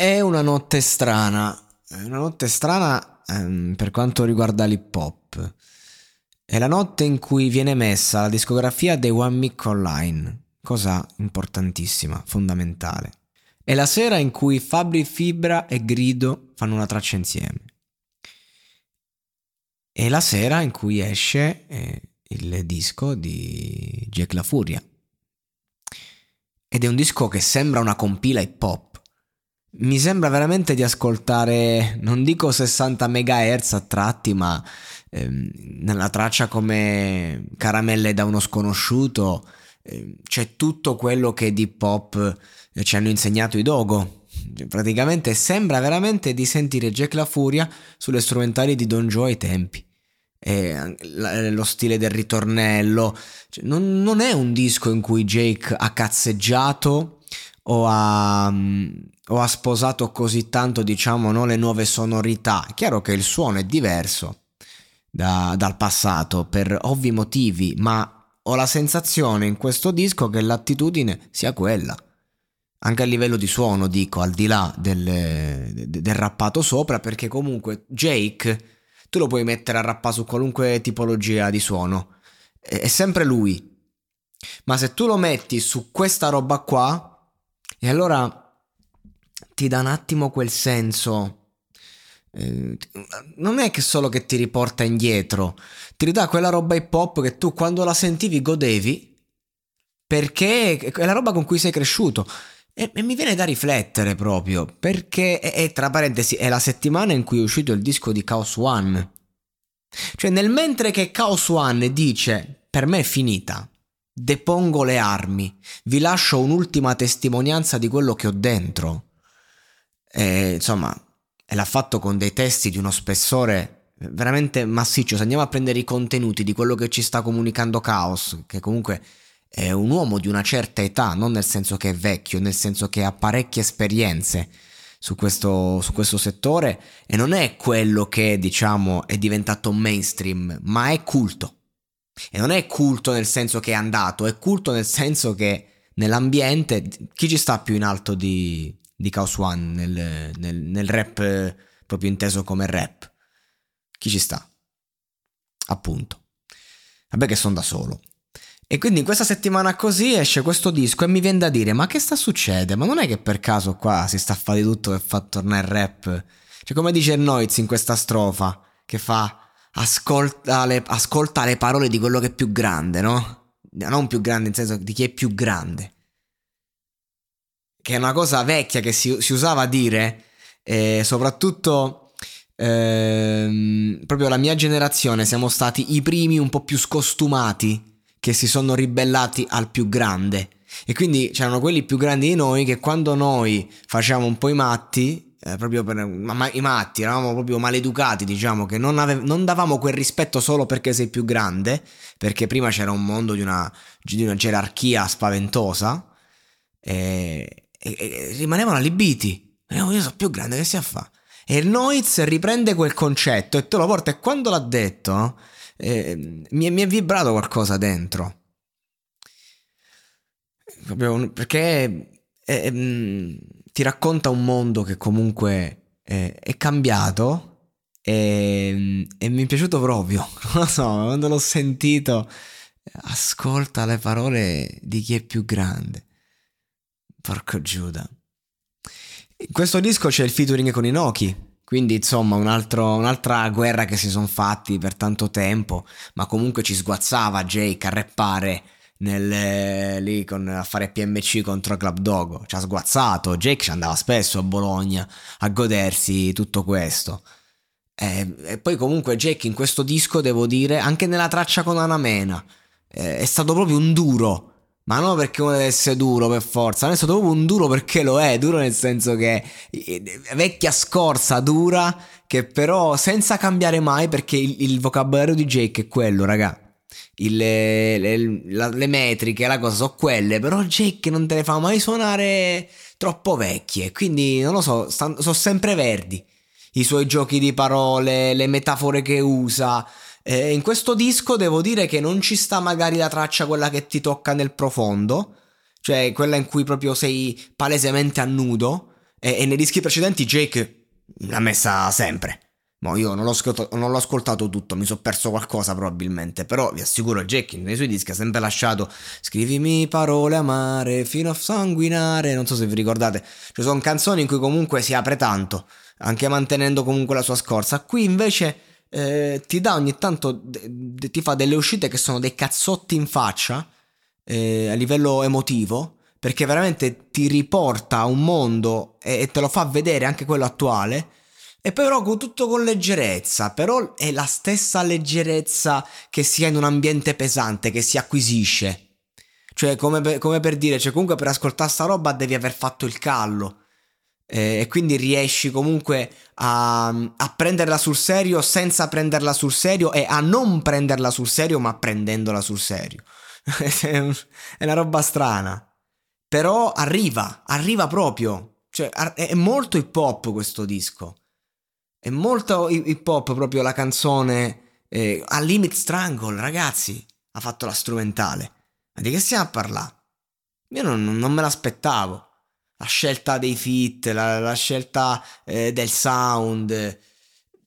È una notte strana. È una notte strana ehm, per quanto riguarda l'hip hop. È la notte in cui viene messa la discografia dei One Mic Online, cosa importantissima, fondamentale. È la sera in cui Fabri Fibra e Grido fanno una traccia insieme. È la sera in cui esce eh, il disco di Jack La Furia. Ed è un disco che sembra una compila hip hop mi sembra veramente di ascoltare, non dico 60 MHz a tratti, ma ehm, nella traccia come Caramelle da uno sconosciuto ehm, c'è tutto quello che di pop eh, ci hanno insegnato i Dogo. Praticamente sembra veramente di sentire Jack La Furia sulle strumentali di Don Joe ai tempi. E lo stile del ritornello. Cioè, non, non è un disco in cui Jake ha cazzeggiato o ha, mm, o ha sposato così tanto, diciamo, no, le nuove sonorità. È chiaro che il suono è diverso da, dal passato per ovvi motivi, ma ho la sensazione in questo disco che l'attitudine sia quella. Anche a livello di suono, dico, al di là del, del rappato sopra, perché comunque Jake tu lo puoi mettere a rappare su qualunque tipologia di suono. È sempre lui. Ma se tu lo metti su questa roba qua, e allora ti dà un attimo quel senso. Eh, non è che solo che ti riporta indietro, ti ridà quella roba hip hop che tu quando la sentivi godevi perché è la roba con cui sei cresciuto. E, e mi viene da riflettere proprio perché, e, e tra parentesi, è la settimana in cui è uscito il disco di Chaos One. Cioè, nel mentre che Chaos One dice per me è finita, Depongo le armi, vi lascio un'ultima testimonianza di quello che ho dentro. E, insomma, e l'ha fatto con dei testi di uno spessore veramente massiccio. Se andiamo a prendere i contenuti di quello che ci sta comunicando Chaos, che comunque è un uomo di una certa età, non nel senso che è vecchio, nel senso che ha parecchie esperienze su questo, su questo settore e non è quello che diciamo è diventato mainstream, ma è culto. E non è culto nel senso che è andato, è culto nel senso che nell'ambiente chi ci sta più in alto di, di Chaos One nel, nel, nel rap proprio inteso come rap? Chi ci sta? Appunto. Vabbè che sono da solo. E quindi in questa settimana così esce questo disco e mi viene da dire ma che sta succedendo? Ma non è che per caso qua si sta a fare di tutto per far tornare il rap? Cioè come dice Noiz in questa strofa che fa ascolta le, ascolta le parole di quello che è più grande, no? Non più grande in senso di chi è più grande. Che è una cosa vecchia che si, si usava a dire, eh, soprattutto eh, proprio la mia generazione, siamo stati i primi un po' più scostumati che si sono ribellati al più grande. E quindi c'erano quelli più grandi di noi che quando noi facciamo un po' i matti, eh, proprio per ma, i matti, eravamo proprio maleducati, diciamo, che non, ave, non, davamo quel rispetto solo perché sei più grande, perché prima c'era un mondo di una, di una gerarchia spaventosa, e, e, e rimanevano allibiti. Io sono più grande, che si fa? E il Noiz riprende quel concetto e te lo porta, e quando l'ha detto, eh, mi, mi è vibrato qualcosa dentro. Proprio perché... Eh, ti racconta un mondo che comunque è, è cambiato e, e, mi è piaciuto proprio. Non lo so, quando l'ho sentito, ascolta le parole di chi è più grande. Porco Giuda. In questo disco c'è il featuring con i Noki. Quindi, insomma, un altro, un'altra guerra che si sono fatti per tanto tempo, ma comunque ci sguazzava Jake a rappare nel, lì con, a fare PMC contro Club Dogo. Ci ha sguazzato. Jake ci andava spesso a Bologna a godersi tutto questo. E, e, poi comunque Jake in questo disco, devo dire, anche nella traccia con Anamena, eh, è stato proprio un duro. Ma non perché uno deve essere duro per forza, non è stato proprio un duro perché lo è, duro nel senso che vecchia scorza dura, che però senza cambiare mai perché il, il vocabolario di Jake è quello, raga. Il, le, la, le, metriche, la cosa sono quelle, però Jake non te le fa mai suonare troppo vecchie, quindi non lo so, stanno, sono sempre verdi. I suoi giochi di parole, le metafore che usa, eh, in questo disco devo dire che non ci sta magari la traccia quella che ti tocca nel profondo, cioè quella in cui proprio sei palesemente a nudo, e, e nei dischi precedenti Jake l'ha messa sempre. Mo io non l'ho, ascoltato, non l'ho ascoltato tutto, mi sono perso qualcosa probabilmente, però vi assicuro Jake nei suoi dischi ha sempre lasciato scrivimi parole amare fino a sanguinare, non so se vi ricordate, ci sono canzoni in cui comunque si apre tanto, anche mantenendo comunque la sua scorza. Qui invece eh, ti dà ogni tanto, d- ti fa delle uscite che sono dei cazzotti in faccia eh, a livello emotivo, perché veramente ti riporta a un mondo e, e te lo fa vedere anche quello attuale. E però tutto con leggerezza, però è la stessa leggerezza che si ha in un ambiente pesante, che si acquisisce. Cioè, come per, come per dire, cioè comunque per ascoltare sta roba devi aver fatto il callo eh, e quindi riesci comunque a, a, prenderla sul serio senza prenderla sul serio e a non prenderla sul serio ma prendendola sul serio. è una roba strana. Però arriva, arriva proprio. Cioè, è molto hip hop questo disco. È molto hip hop proprio la canzone. Eh, a Limit Strangle, ragazzi, ha fatto la strumentale. Ma di che stiamo a parlare? Io non, non me l'aspettavo la scelta dei fit, la, la scelta eh, del sound.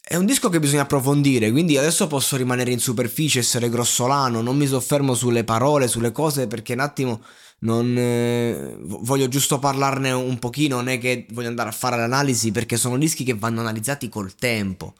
È un disco che bisogna approfondire, quindi adesso posso rimanere in superficie, essere grossolano, non mi soffermo sulle parole, sulle cose, perché un attimo non eh, voglio giusto parlarne un pochino, non è che voglio andare a fare l'analisi, perché sono dischi che vanno analizzati col tempo.